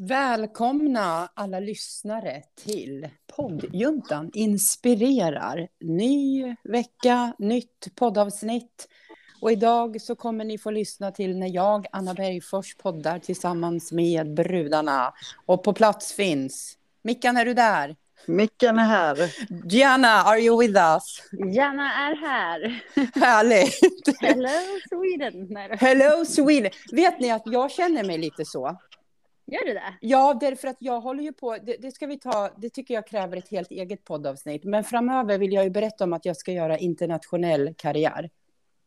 Välkomna alla lyssnare till poddjuntan inspirerar. Ny vecka, nytt poddavsnitt. Och idag så kommer ni få lyssna till när jag, Anna Bergfors, poddar tillsammans med brudarna. Och på plats finns... Mickan, är du där? Mickan är här. Gianna, are you with us? Gianna är här. Härligt! Hello Sweden! Hello Sweden! Vet ni att jag känner mig lite så? Gör du det? Ja, därför att jag håller ju på, det, det ska vi ta, det tycker jag kräver ett helt eget poddavsnitt. Men framöver vill jag ju berätta om att jag ska göra internationell karriär.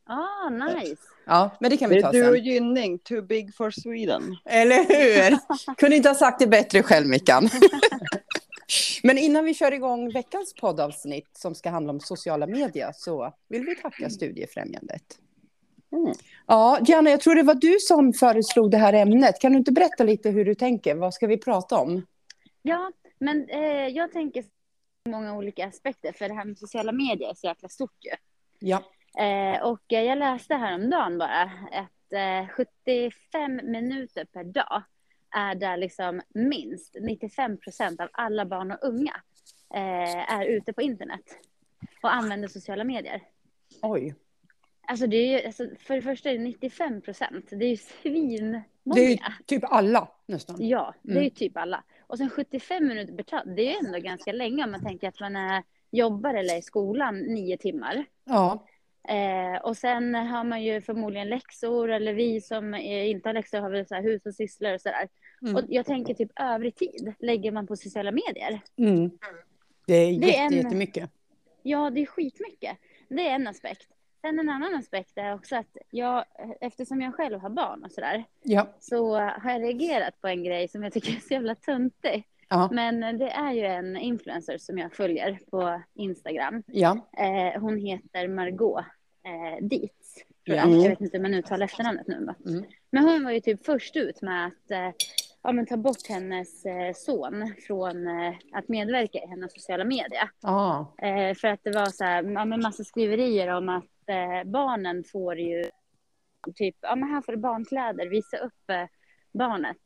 Ah, nice. Ja, men det kan Det vi ta är du och sen. Gynning, too big for Sweden. Eller hur? Kunde inte ha sagt det bättre själv, Mickan. Men innan vi kör igång veckans poddavsnitt som ska handla om sociala medier så vill vi tacka Studiefrämjandet. Mm. Ja, Gianna, jag tror det var du som föreslog det här ämnet. Kan du inte berätta lite hur du tänker? Vad ska vi prata om? Ja, men eh, jag tänker många olika aspekter för det här med sociala medier är så jäkla stort ju. Ja, Eh, och eh, jag läste häromdagen bara att eh, 75 minuter per dag är där liksom minst 95 procent av alla barn och unga eh, är ute på internet och använder sociala medier. oj. Alltså det är ju, alltså för det första är det 95 procent. Det är ju svinmånga. Det är ju typ alla nästan. Ja, det är Mm. ju typ alla. Och sen 75 minuter dag, det är ju ändå ganska länge om man tänker att man är, jobbar eller är i skolan nio timmar. Ja, Eh, och sen har man ju förmodligen läxor eller vi som inte har läxor har väl så här hushållssysslor och sådär. Mm. Och jag tänker typ övrig tid lägger man på sociala medier. mm. det är, Det är jätte, en- jättemycket. Ja, det är skitmycket. Det är en aspekt. Sen en annan aspekt är också att jag, eftersom jag själv har barn och sådär, Ja, så har jag reagerat på en grej som jag tycker är så jävla töntig. ja, Men det är ju en influencer som jag följer på Instagram. ja. Eh, hon heter Margot eh, Dietz, tror jag. Mm. Jag vet inte hur man uttalar efternamnet nu. Mm. Men hon var ju typ först ut med att eh, ja, men ta bort hennes eh, son från eh, att medverka i hennes sociala medier. ja. Eh, för att det var så här, ja, massa skriverier om att eh, barnen får ju typ, ja men här får du barnkläder, visa upp eh, barnet.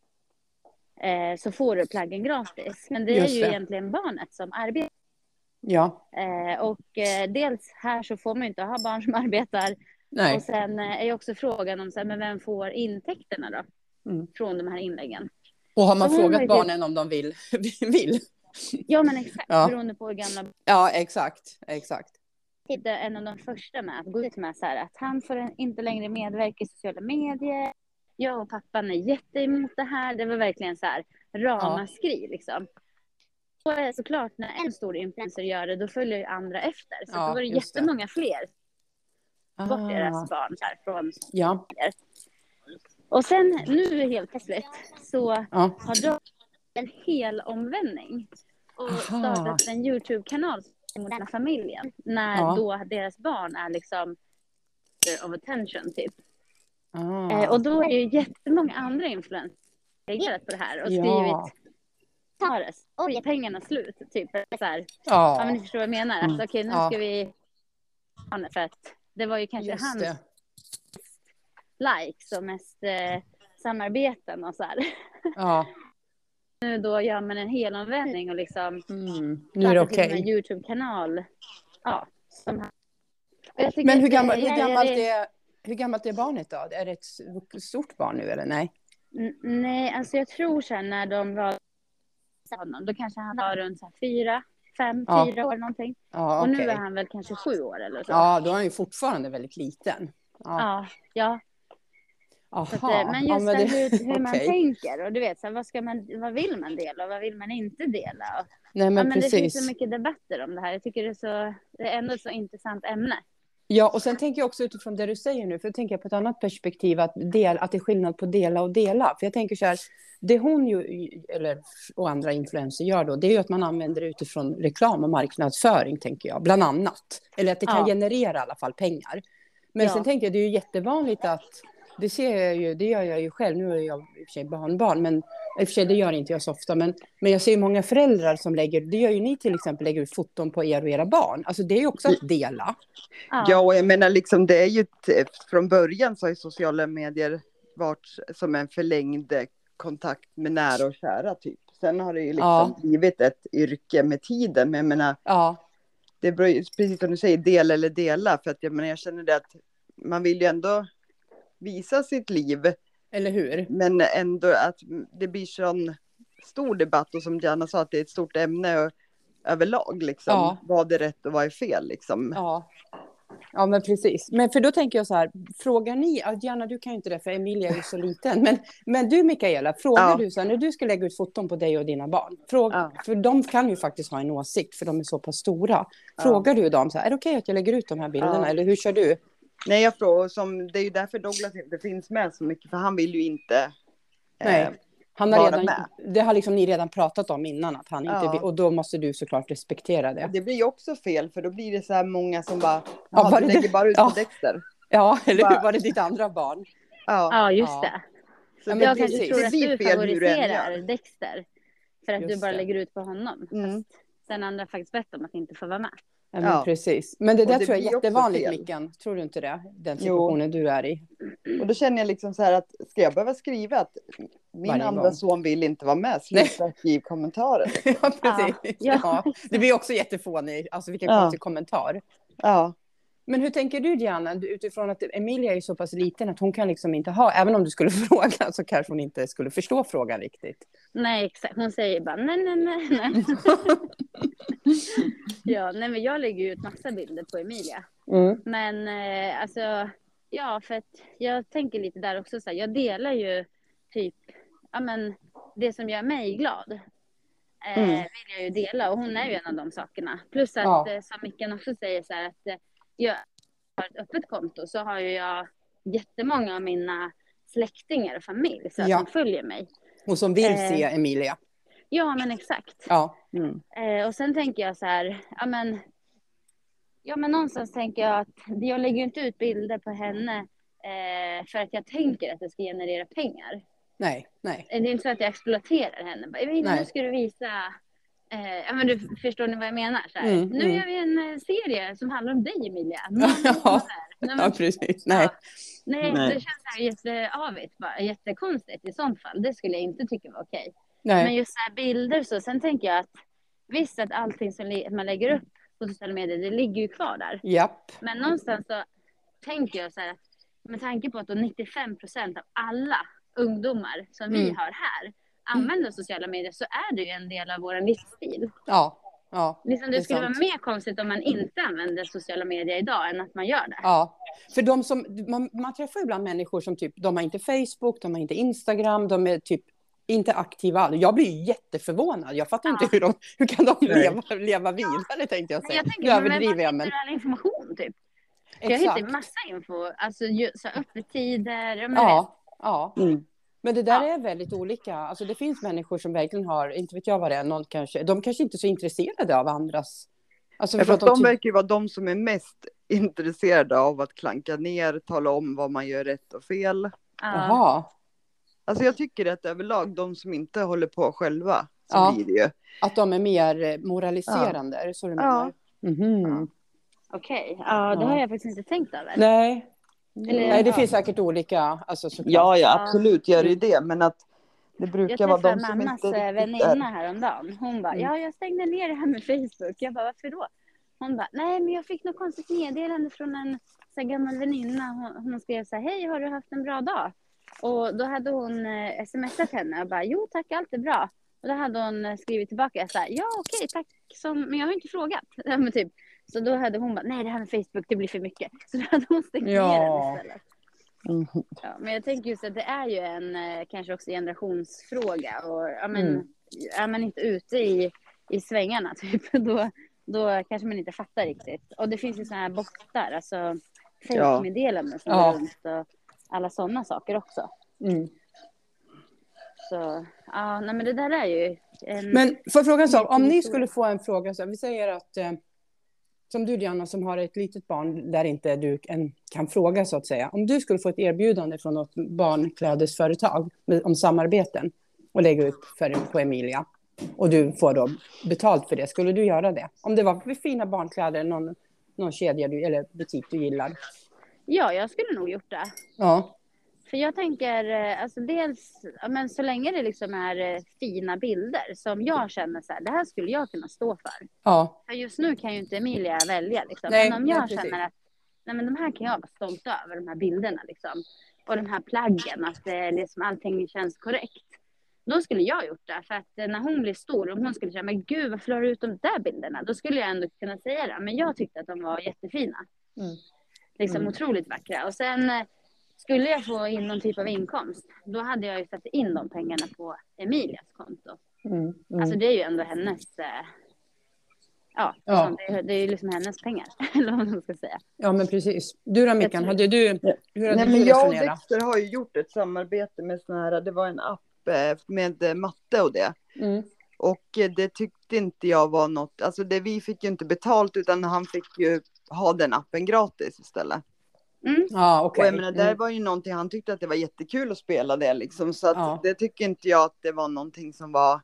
Eh, så får du plaggen gratis. Men det Just är ju det. egentligen barnet som arbetar. ja. Eh, och eh, dels här så får man ju inte ha barn som arbetar. Nej. Och sen eh, är ju också frågan om så här, men vem får intäkterna då? Mm. Från de här inläggen. Och har man Så frågat ju typ- barnen om de vill? vill? Ja men exakt, Ja. beroende på hur gamla Ja, exakt. Exakt. Inte en av de första med att gå ut med så här att han får inte längre medverka i sociala medier. Jag och pappan är jätteemot det här. Det var verkligen så här ramaskri liksom. Och eh, såklart när en stor influencer gör det, då följer ju andra efter. Så Ja, då var det just det. jättemånga fler bort Ah, deras barn så här, från. ja, Och sen nu helt plötsligt så ja. har de en hel omvändning och Aha. startat en Youtube-kanal för Moderna familjen. När Ja. då deras barn är liksom of attention typ. Ah. Eh, och då är ju jättemånga andra influencers reagerat på det här och Ja. skrivit Tares, oj pengarna slut, typ så här. Ja men ni Ja, förstår vad jag menar, Mm. att okej nu Ja. ska vi för att det var ju kanske just hans det. likes och mest eh, samarbeten och så här. Ja. Nu då gör man en helomvändning och liksom Mm. Nu är det till okej. en Youtube-kanal. Ja, som Men hur, gammal, hur, gammalt är, hur gammalt är barnet då? Är det ett stort barn nu eller nej? N- Nej, alltså jag tror sen när de var honom, då kanske han var runt så fyra, fem, Ja. fyra år någonting. Ja, Och nu är han väl kanske sju år eller så. Ja, då är han ju fortfarande väldigt liten. Ja. Ja, ja. Aha. Att, eh, men ja, just det, hur, hur man tänker och du vet, så här, vad, ska man, vad vill man dela och vad vill man inte dela? Och, Nej, ja, men men det finns så mycket debatter om det här. Jag tycker det är, så, det är ändå ett så intressant ämne. Ja, och sen tänker jag också utifrån det du säger nu, för jag tänker på ett annat perspektiv, att, del, att det är skillnad på dela och dela. För jag tänker så här, det hon ju, eller, och andra influenser gör då, det är ju att man använder det utifrån reklam och marknadsföring, tänker jag, bland annat. Eller att det kan Ja. generera i alla fall pengar. Men Ja. sen tänker jag, det är ju jättevanligt att, det ser jag ju, det gör jag ju själv, nu är jag i och för sig barnbarn, men i och för sig det gör inte jag så ofta, men, men jag ser ju många föräldrar som lägger, det gör ju ni till exempel, lägger ut foton på er och era barn. Alltså det är ju också att dela. Ja, och jag menar liksom det är ju, från början så har ju sociala medier varit som en förlängd kontakt med nära och kära typ. Sen har det ju liksom Ja. blivit ett yrke med tiden. Men jag menar, Ja, det beror ju, precis som du säger, del eller dela. För att jag menar, jag känner det att man vill ju ändå visa sitt liv. eller hur? Men ändå att det blir sån stor debatt och som Diana sa att det är ett stort ämne överlag liksom. Ja. Vad är rätt och vad är fel liksom. Ja. Ja, men precis. Men för då tänker jag så här, frågar ni, ja, Diana du kan ju inte det för Emilia är ju så liten, men, men du Mikaela, frågar Ja. du så här, när du ska lägga ut foton på dig och dina barn, fråga, Ja. för de kan ju faktiskt ha en åsikt för de är så pass stora. Frågar du dem så här, är det okej att jag lägger ut de här bilderna eller hur kör du? Nej jag frågar, som, det är ju därför Douglas inte finns med så mycket för han vill ju inte Nej. eh, Han har vara redan, med. det har liksom ni redan pratat om innan att han inte Ja. vill, och då måste du såklart respektera det. Det blir ju också fel för då blir det så här många som bara, Ja, var du det lägger bara ut Ja. på Dexter. Ja, eller hur? Bara- Var det ditt andra barn? Ja, Ja, just det. så Ja, men Jag kanske precis. tror att du favoriserar. Dexter. För att Just du bara det. lägger ut på honom. Mm. Fast sen andra faktiskt bett om att inte få vara med. Ja, men precis. Men det där det tror jag är jättevanligt. Mickan. Tror du inte det? Den Jo. situationen du är i. Och då känner jag liksom så här att ska jag behöva skriva att min Varje andra gång. son vill inte vara med, sluta skriv kommentarer. ja, precis. Ja. Ja. Det blir också jättefånigt. Alltså vilken Ja. konstig kommentar. Ja, Men hur tänker du Diana, utifrån att Emilia är så pass liten att hon kan liksom inte ha, även om du skulle fråga så kanske hon inte skulle förstå frågan riktigt. Nej, exakt. Hon säger bara nej, nej, nej. nej. ja, nej, men jag lägger ut massa bilder på Emilia. Mm. Men eh, alltså, ja, för att jag tänker lite där också så här, jag delar ju typ, ja men det som gör mig glad. Eh, Mm. vill jag ju dela och hon är ju en av de sakerna. Plus att Ja. eh, som Mickan också säger så här att jag har ett öppet konto så har ju jag jättemånga av mina släktingar och familj så att Ja. de följer mig. Hon som vill Eh. se Emilia. Ja men exakt. Ja. mm. Eh, och sen tänker jag så här, ja men, ja men någonstans tänker jag att jag lägger inte ut bilder på henne eh, för att jag tänker att det ska generera pengar. Nej, nej. Eh, Det är inte så att jag exploaterar henne. Bara, "Emilia, Nej. Nu ska du visa, eh, ja men du förstår ni vad jag menar? Så här. Mm, nu mm. gör vi en eh, serie som handlar om dig Emilia. Ja. Nej, Ja, precis. Nej. Ja. Nej, Nej. det känns så här jätteavigt, bara, jättekonstigt i sånt fall. Det skulle jag inte tycka var okej. nej. Men just så här bilder så, sen tänker jag att visst att allting som man lägger upp på sociala medier, det ligger ju kvar där. Japp. Men någonstans så tänker jag så här att med tanke på att då 95 procent av alla ungdomar som vi Mm. har här använder sociala medier så är det ju en del av vår livsstil. Ja. Ja. Liksom Det det skulle sant. vara mer konstigt om man inte använder sociala medier idag än att man gör det. Ja, för de som, man, man träffar ibland människor som typ, de har inte Facebook, de har inte Instagram, de är typ inte aktiva alls. Jag blir jätteförvånad. Jag fattar Ja. inte hur de, hur kan de leva, leva vidare tänkte jag säga. jag tänker, men överdriver var jag men. all information typ? För jag Exakt. hittar massa info, alltså ju- så öppettider, Ja, ja. Mm. Men det där Ja. är väldigt olika. Alltså det finns människor som verkligen har, inte vet jag vad det är, någon kanske, de kanske inte är så intresserade av andras. Alltså Ja, de de, verkar ju vara de som är mest intresserade av att klanka ner, tala om vad man gör rätt och fel. ja. Jaha, Alltså jag tycker att överlag de som inte håller på själva, så Ja. blir det ju. att de är mer eh, moraliserande, är det så du menar? Mhm. Okej, ja det Ja. har jag faktiskt inte tänkt över. Nej. Eller- Nej, det ja. finns säkert olika, alltså. Ja, ja, absolut gör det ju det, men att det Jag brukar vara träffade de som mammas inte eh, riktigt är... väninna häromdagen. Hon bara, Mm. ja jag stängde ner det här med Facebook. Jag bara, varför då? Hon bara, nej men jag fick något konstigt meddelande från en så här, gammal väninna. Hon, hon skrev så här, hej har du haft en bra dag? Och då hade hon eh, smsat henne och bara, jo tack allt är bra. Och då hade hon eh, skrivit tillbaka så här, ja okej tack, som, men jag har inte frågat. Ja, men typ. Så då hade hon bara, nej det här med Facebook det blir för mycket. Så då hade hon stängt Ja. ner den istället. Mhm. Ja, men jag tänker just att det är ju en eh, kanske också generationsfråga. Och ja, men, Mm. är man inte ute i, i svängarna typ, då, då kanske man inte fattar riktigt. Och det finns ju sådana här bottar, alltså Ja. fejkmeddelanden som Ja. går runt och alla sådana saker också. Mm. Så ja, nej, men det där är ju en... Men får jag fråga en sak? Om ni skulle få en fråga, så vi säger att eh, som du Diana som har ett litet barn där inte du en, kan fråga så att säga. Om du skulle få ett erbjudande från något barnklädesföretag med, om samarbeten och lägga ut för, på Emilia och du får då betalt för det, skulle du göra det? Om det var för fina barnkläder, någon, någon kedja du, eller butik du gillar. Ja, jag skulle nog gjort det. Ja, För jag tänker, eh, alltså dels, men så länge det liksom är eh, fina bilder som jag känner så här, det här skulle jag kunna stå för. Ja, För just nu kan ju inte Emilia välja liksom. Nej, men om jag nej, känner att, nej men de här kan jag vara stolt över, de här bilderna liksom. Och de här plaggen, att det liksom allting känns korrekt. Då skulle jag gjort det, för att eh, när hon blir stor, om hon skulle säga, men gud varför la du ut de där bilderna? Då skulle jag ändå kunna säga det, men jag tyckte att de var jättefina. Mm. Liksom Mm. otroligt vackra. Och sen eh, skulle jag få in någon typ av inkomst, då hade jag ju satt in de pengarna på Emilias konto. mm, mm. Alltså det är ju ändå hennes, eh, ja, Ja. det, är, det är ju liksom hennes pengar, eller vad man ska säga. ja men precis. Du då Mickan, tror- hade du, hur hade Nej, du men jag och? Dexter har ju gjort ett samarbete med såna här, det var en app eh, med eh, matte och det. Mm. Och eh, det tyckte inte jag var något, alltså det, vi fick ju inte betalt utan han fick ju ha den appen gratis istället. Mm. Ja, Och okej. jag menar, där Mm. var ju någonting, han tyckte att det var jättekul att spela det liksom. Så att Ja. det tycker inte jag att det var någonting som var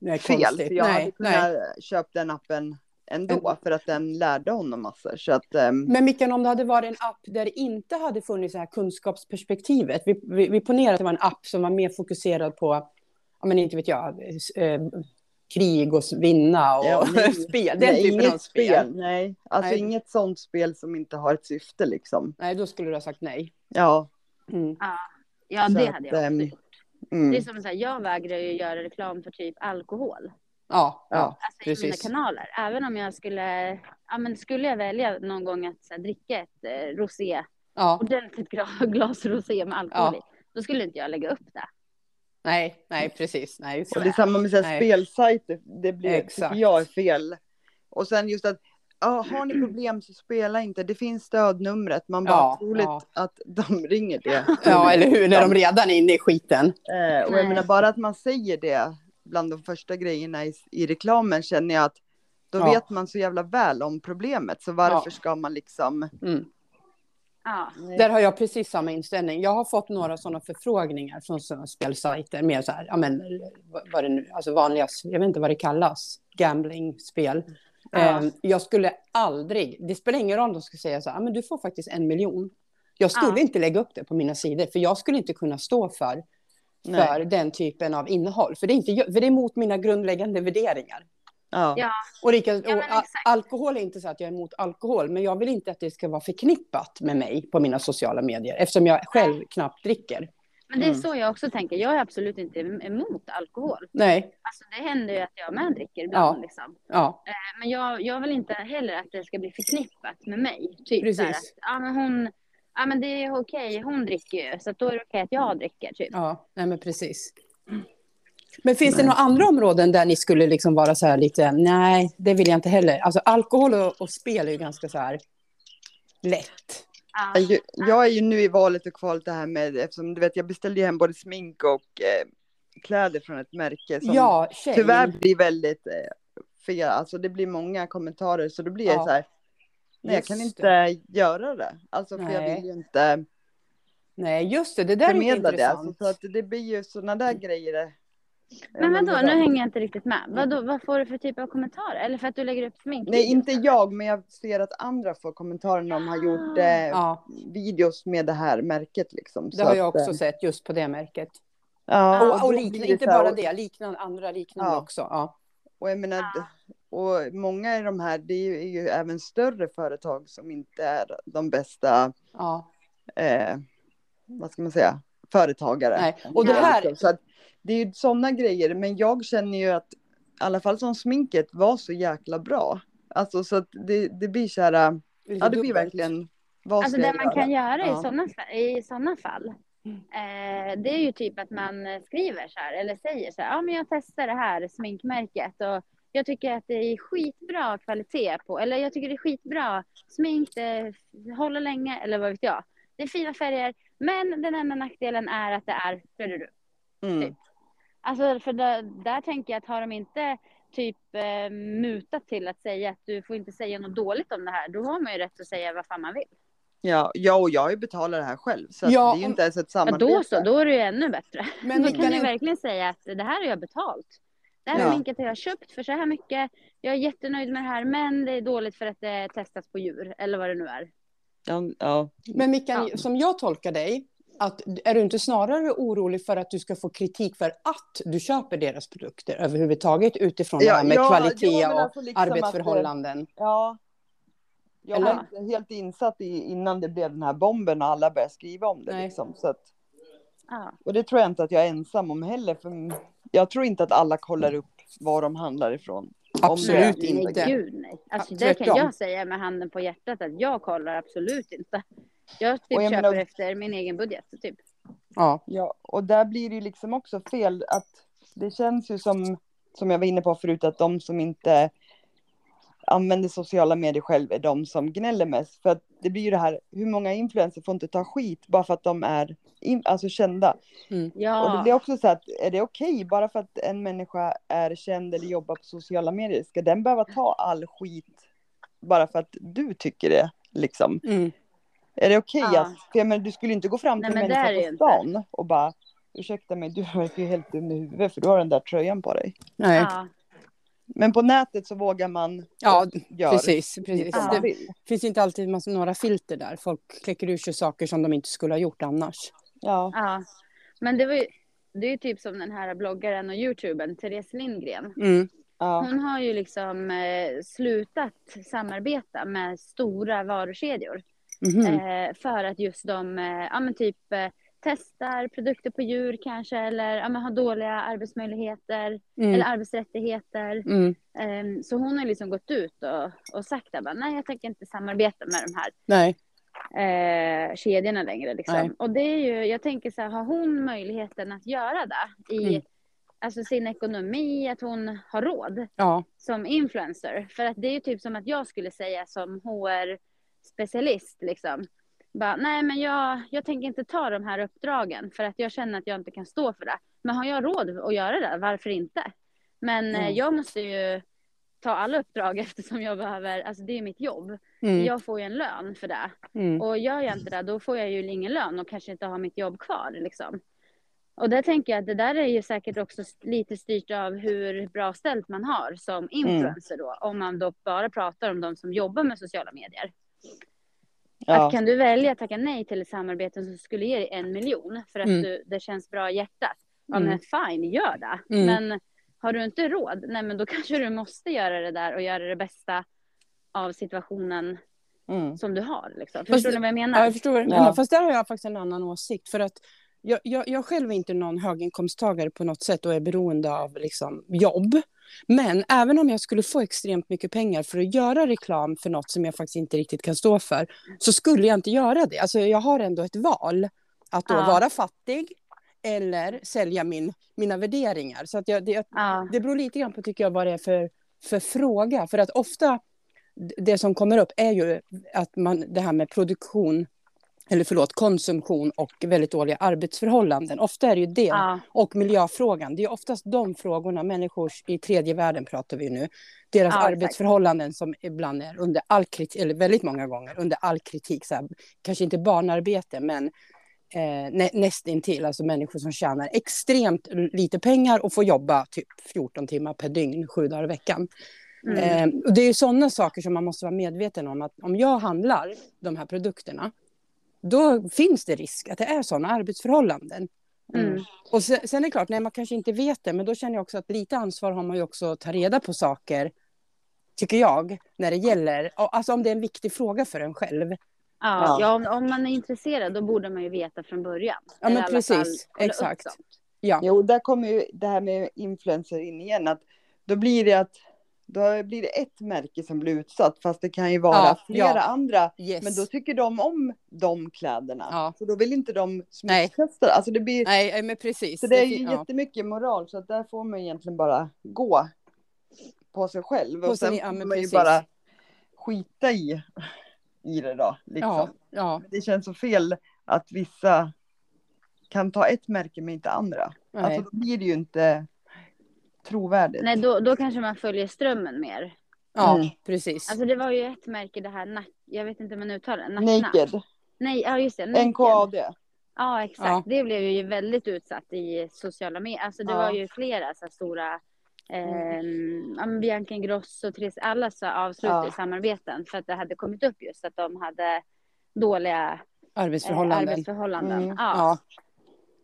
Nej, fel. konstigt. För jag hade Nej, kunnat nej. köpa den appen ändå för att den lärde honom massor. Så att, ehm, Men Mickan, om det hade varit en app där det inte hade funnits det här kunskapsperspektivet. Vi, vi, vi ponerar att det var en app som var mer fokuserad på, ja men inte vet jag, eh, krig och vinna och Ja, nej. spel. Den nej, typen inget av spel. Nej, alltså Nej. inget sånt spel som inte har ett syfte liksom. Nej, då skulle du ha sagt nej. Ja. Mm. Ja, ja Så det att, hade jag också ehm, gjort. Mm. Det är som så här, jag vägrar ju göra reklam för typ alkohol. Ja, ja, Alltså i mina precis. kanaler. Även om jag skulle, ja men skulle jag välja någon gång att så här, dricka ett eh, rosé, Ja, ordentligt glas rosé med alkohol Ja. i, då skulle inte jag lägga upp det. Nej, nej, precis. Nej, Och det är samma med så här Nej. spelsajter. Det blir, Exakt. tycker jag är fel. Och sen just att, ja, har ni problem så spela inte. Det finns stödnumret. Man bara, Ja, troligt ja. att de ringer det. Ja, eller hur? När de redan är inne i skiten. Eh, och Nej. jag menar bara att man säger det bland de första grejerna i, i reklamen känner jag att då Ja. vet man så jävla väl om problemet. Så varför Ja. ska man liksom... Mm. Ja, Där har jag precis samma inställning. Jag har fått några sådana förfrågningar från spelsajter. Mer så här, ja men vad det nu, alltså vanliga, jag vet inte vad det kallas, gamblingspel. Ja. Eh, jag skulle aldrig, det spelar ingen roll om de skulle säga så här, men du får faktiskt en miljon. Jag skulle Ja. inte lägga upp det på mina sidor, för jag skulle inte kunna stå för, Nej. för den typen av innehåll. För det, är inte, för det är emot mina grundläggande värderingar. Ja. Ja. Och, lika, och alkohol är inte så att jag är emot alkohol, men jag vill inte att det ska vara förknippat med mig på mina sociala medier, eftersom jag själv knappt dricker. men det är Mm. så jag också tänker. Jag är absolut inte emot alkohol. Nej, Alltså det händer ju att jag med dricker ibland Ja. liksom. ja, Men jag, jag vill inte heller att det ska bli förknippat med mig. Typ Precis. så här att, ja men hon, ja men det är okej, hon dricker ju, så då är det okej att jag dricker typ. ja, nej men precis. Men finns det några andra områden där ni skulle liksom vara så här lite, nej, det vill jag inte heller. Alltså alkohol och, och spel är ju ganska så här lätt. Ja. Jag, jag är ju nu i valet och kvalet det här med, eftersom du vet jag beställde ju hem både smink och eh, kläder från ett märke som ja, tjej. tyvärr blir väldigt eh, fel. Alltså det blir många kommentarer så då blir Ja. jag så här. Nej, jag kan det. inte göra det. Alltså för jag Nej. vill ju inte Nej, just det, det där är ju förmedla det. intressant. Alltså, så att det blir ju sådana där grejer. Eh, Men vadå, nu hänger jag inte riktigt med. Vadå, vad får du för typ av kommentarer? Eller för att du lägger upp smink? Nej, inte jag, men jag ser att andra får kommentarer när de har gjort eh, Ja, videos med det här märket liksom. det Så har jag att, också eh, sett just på det märket. Ja, Och, och då liknande, inte bara och- det, liknande, andra liknande Ja. också. Ja. Och jag menar, och många i de här, det är ju, är ju även större företag som inte är de bästa, Ja. eh, vad ska man säga, företagare. Nej. Och det Ja, här, Liksom. Så att det är ju sådana grejer, men jag känner ju att i alla fall som sminket var så jäkla bra. Alltså så att det, det blir så här, ja det blir verkligen, vad Alltså det man göra? kan göra Ja. i sådana i såna fall. Eh, det är ju typ att man skriver så här eller säger så här. Ja men jag testar det här sminkmärket och jag tycker att det är skitbra kvalitet på. Eller jag tycker det är skitbra smink. Det håller länge eller vad vet jag. Det är fina färger. Men den enda nackdelen är att det är du. Mm. Alltså för där, där tänker jag att har de inte typ eh, mutat till att säga att du får inte säga något dåligt om det här. Då har man ju rätt att säga vad fan man vill. Ja, ja, och jag betalat det här själv, så Ja, det är ju inte ens ett Ja, samarbete. då så, då är det ju ännu bättre. Men då kan du verkligen säga att det här har jag betalt. Det här Ja. sminket har jag köpt för så här mycket. Jag är jättenöjd med det här, men det är dåligt för att det testas på djur, eller vad det nu är. Ja, ja. Men Mickan, Ja. som jag tolkar dig, att, är du inte snarare orolig för att du ska få kritik för att du köper deras produkter överhuvudtaget utifrån Ja, det här med ja, kvalitet ja, och alltså liksom att, eh, arbetsförhållanden? Ja. Jag Eller? var inte helt insatt i innan det blev den här bomben och alla började skriva om det. Nej. Liksom, så att, och det tror jag inte att jag är ensam om heller. För jag tror inte att alla kollar upp var de handlar ifrån. Om Absolut nej, inte. Nej, gud nej. Alltså, det kan jag säga med handen på hjärtat att jag kollar absolut inte. Jag typ Och jag köper menar- efter min egen budget. Typ. Ja, Ja, och där blir det ju liksom också fel att det känns ju som, som jag var inne på förut, att de som inte använder sociala medier själv är de som gnäller mest. För att det blir ju det här, hur många influencers får inte ta skit bara för att de är in, alltså kända? Och det Ja, blir också så att, är det okej bara för att en människa är känd eller jobbar på sociala medier? Ska den behöva ta all skit bara för att du tycker det? Liksom? mm. Är det okej Ja. att, för jag menar, du skulle inte gå fram till en människa på stan och bara, ursäkta mig, du verkar ju helt dum i huvudet för du har den där tröjan på dig. Nej. ja, Men på nätet så vågar man Ja, precis. precis Ja. Det finns inte alltid massa, några filter där. Folk kläcker ur sig saker som de inte skulle ha gjort annars. Ja, ja. Men det var ju, det är ju typ som den här bloggaren och youtubern Therese Lindgren. Mm. ja, Hon har ju liksom eh, slutat samarbeta med stora varukedjor. Mhm. Eh, för att just de, eh, ja men typ eh, testar produkter på djur kanske eller ja, men har dåliga arbetsmöjligheter eller Mm. arbetsrättigheter. Mm. Ehm, så hon har liksom gått ut och, och sagt att nej jag tänker inte samarbeta med de här Nej. eh, kedjorna längre. Liksom. Nej. Och det är ju, jag tänker så här, har hon möjligheten att göra det i Mm. alltså sin ekonomi, att hon har råd Ja. som influencer? För att det är ju typ som att jag skulle säga som HR-specialist liksom. Bara, nej men jag, jag tänker inte ta de här uppdragen för att jag känner att jag inte kan stå för det. Men har jag råd att göra det, varför inte? Men eh, Mm. jag måste ju ta alla uppdrag eftersom jag behöver, alltså det är mitt jobb. Mm. Jag får ju en lön för det. Mm. Och gör jag inte det, då får jag ju ingen lön och kanske inte har mitt jobb kvar. Liksom. Och där tänker jag att det där är ju säkert också lite styrt av hur bra ställt man har som influencer då. Om man då bara pratar om de som jobbar med sociala medier. Ja, Att kan du välja att tacka nej till ett samarbete som skulle ge dig en miljon för att Mm. du, det känns bra i hjärtat. Ja Mm. men fine, gör det. Mm. Men har du inte råd, nej men då kanske du måste göra det där och göra det bästa av situationen mm, som du har. Liksom. Fast- Förstår ni vad jag menar? Ja, jag förstår du Ja. Fast där har jag faktiskt en annan åsikt. För att jag, jag, jag själv är inte någon höginkomsttagare på något sätt och är beroende av liksom, jobb. Men även om jag skulle få extremt mycket pengar för att göra reklam för något som jag faktiskt inte riktigt kan stå för, så skulle jag inte göra det. Alltså, jag har ändå ett val. Att Ja. vara fattig eller sälja min, mina värderingar. Så att jag, det, Ja. det beror lite grann på tycker jag, vad det är för, för fråga. För att ofta det som kommer upp är ju att man, det här med produktion, eller förlåt, konsumtion och väldigt dåliga arbetsförhållanden. Ofta är det ju det. Ja. Och miljöfrågan. Det är oftast de frågorna, människor i tredje världen pratar vi nu. Deras exakt. arbetsförhållanden som ibland är under all kritik, eller väldigt många gånger under all kritik. Så här, kanske inte barnarbete, men eh, nä, nästintill. Alltså människor som tjänar extremt lite pengar och får jobba typ 14 timmar per dygn, sju dagar i veckan. Mm. Eh, och det är ju sådana saker som man måste vara medveten om. Att om jag handlar de här produkterna, då finns det risk att det är sådana arbetsförhållanden. Mm. Och sen, sen är det klart, nej, man kanske inte vet det, men då känner jag också att lite ansvar har man ju också att ta reda på saker, tycker jag, när det gäller, alltså om det är en viktig fråga för en själv. Ja, Ja. ja om, om man är intresserad då borde man ju veta från början. Ja, men precis. fall Exakt. Ja, Jo, där kommer ju det här med influencer in igen. Att då blir det att då blir det ett märke som blir utsatt, fast det kan ju vara Ja, flera ja. andra. yes. Men då tycker de om de kläderna. Ja. Så då vill inte de Nej. smutstesta. Alltså det blir, Nej, men precis. så det är ju ja. jättemycket moral. Så att där får man egentligen bara gå på sig själv. På och sen sin- får man ju precis. bara skita i, i det då. Liksom. Ja, Det känns så fel att vissa kan ta ett märke men inte andra. nej. Alltså då blir det ju inte trovärdigt. Nej, då, då kanske man följer strömmen mer. ja Mm. precis. Alltså det var ju ett märke det här, nack, jag vet inte hur man uttalar det. Naked. Nej, ja just det. Naked. NKAD. Ja, exakt. Ja. Det blev ju väldigt utsatt i sociala medier. Alltså det Ja. var ju flera så här stora Eh, ja, men Bianca Ingrosso och Therese, alla så avslutade Ja. samarbeten för att det hade kommit upp just att de hade dåliga Arbetsförhållanden. arbetsförhållanden. Mm, Ja. ja.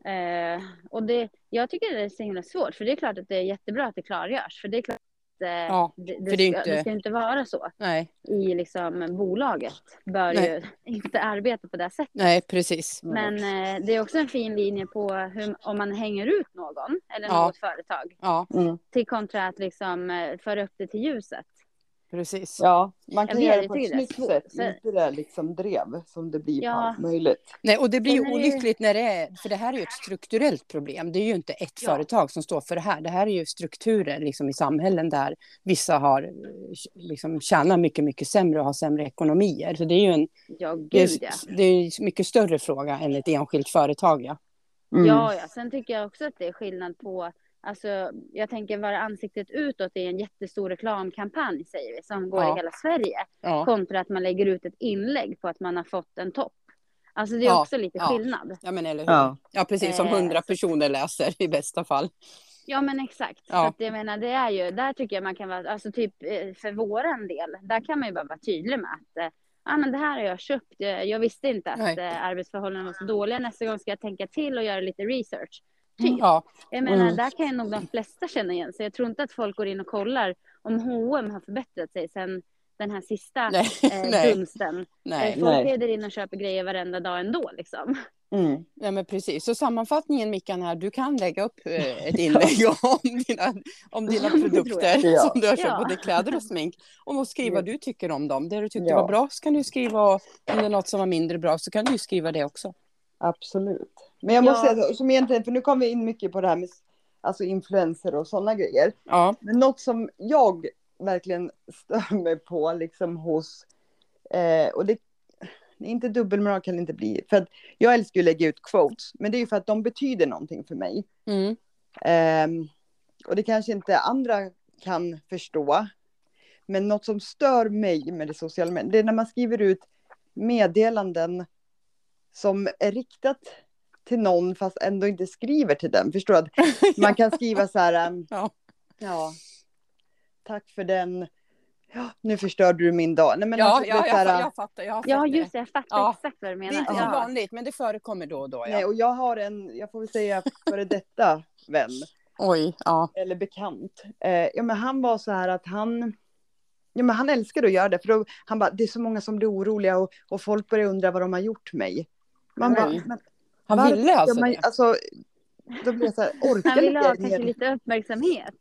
Eh, och det, jag tycker det är så himla svårt, för det är klart att det är jättebra att det klargörs. För det är klart att eh, Ja, det, det, ska, inte- det ska inte vara så. Nej, I liksom bolaget bör Nej. ju inte arbeta på det sättet. nej, precis. Men eh, det är också en fin linje på hur, om man hänger ut någon eller Ja. något företag Ja, Mm. till kontra att liksom eh, föra upp det till ljuset. Precis. Ja, man kan göra det på ett det snyggt sätt, Så- inte det liksom drev som det blir Ja. på möjligt. Nej, och det blir ju det olyckligt när det är, för det här är ju ett strukturellt problem. Det är ju inte ett Ja. företag som står för det här. Det här är ju strukturer liksom i samhällen där vissa har liksom tjänar mycket, mycket sämre och har sämre ekonomier. Så det är ju en, Ja, det gud ja. är, det är en mycket större fråga än ett enskilt företag. Ja. Mm. Ja, ja. Sen tycker jag också att det är skillnad på, alltså jag tänker vara ansiktet utåt i en jättestor reklamkampanj säger vi, som går Ja. i hela Sverige. Ja. Kontra att man lägger ut ett inlägg på att man har fått en topp. Alltså det är Ja, också lite ja. skillnad. ja, men eller hur? Ja, Ja. precis. Som Eh, hundra personer läser i bästa fall. Ja men exakt. Ja. Så att jag menar det är ju, där tycker jag man kan vara, alltså typ eh, för våran del, där kan man ju bara vara tydlig med att eh, Ja men det här har jag köpt. Jag visste inte att Nej. eh, arbetsförhållandena var så dåliga. Nästa gång ska jag tänka till och göra lite research. Typ. Ja, Jag menar, Mm. där kan ju nog de flesta känna igen sig. Jag tror inte att folk går in och kollar om H&M har förbättrat sig sen den här sista nej, eh, nej, dunsten. Nej. folk nej. leder in och köper grejer varenda dag ändå liksom. Mm. Ja, men precis. Så sammanfattningen Mickan här, du kan lägga upp eh, ett inlägg om dina, om dina Ja, produkter jag. som du har köpt, Ja. både kläder och smink. Och skriva vad du tycker om dem. Det du tyckte Ja. var bra så kan du skriva, och om det är något som var mindre bra så kan du skriva det också. Absolut. Men jag måste Ja. säga, som egentligen, för nu kommer vi in mycket på det här med alltså influenser och sådana grejer. Ja, Men något som jag verkligen stör mig på liksom hos, eh, och det, inte dubbelmoral kan det inte bli, för jag älskar ju att lägga ut quotes, men det är ju för att de betyder någonting för mig. mm. Ehm, och det kanske inte andra kan förstå. Men något som stör mig med det sociala medier, det är när man skriver ut meddelanden som är riktat till någon fast ändå inte skriver till den. Förstår du? Att Man kan skriva så här, ehm, Ja. ja, tack för den, ja, nu förstörde du min dag. Nej, men ja, alltså, ja, det är så här, jag, jag fattar. Jag har Ja just det, jag fattar Ja. exakt vad du menar. Det är inte så ja. vanligt, men det förekommer då och då. nej, och jag har en, jag får väl säga före detta vän. Oj, ja. eller bekant. Eh, ja, men han var så här att han, ja, men han älskade att göra det. För då, han bara, det är så många som blir oroliga och, och folk börjar undra vad de har gjort mig. Man bara, men, Han varför ville alltså man, alltså Då blir jag så här, orkar Han ville ha kanske lite uppmärksamhet.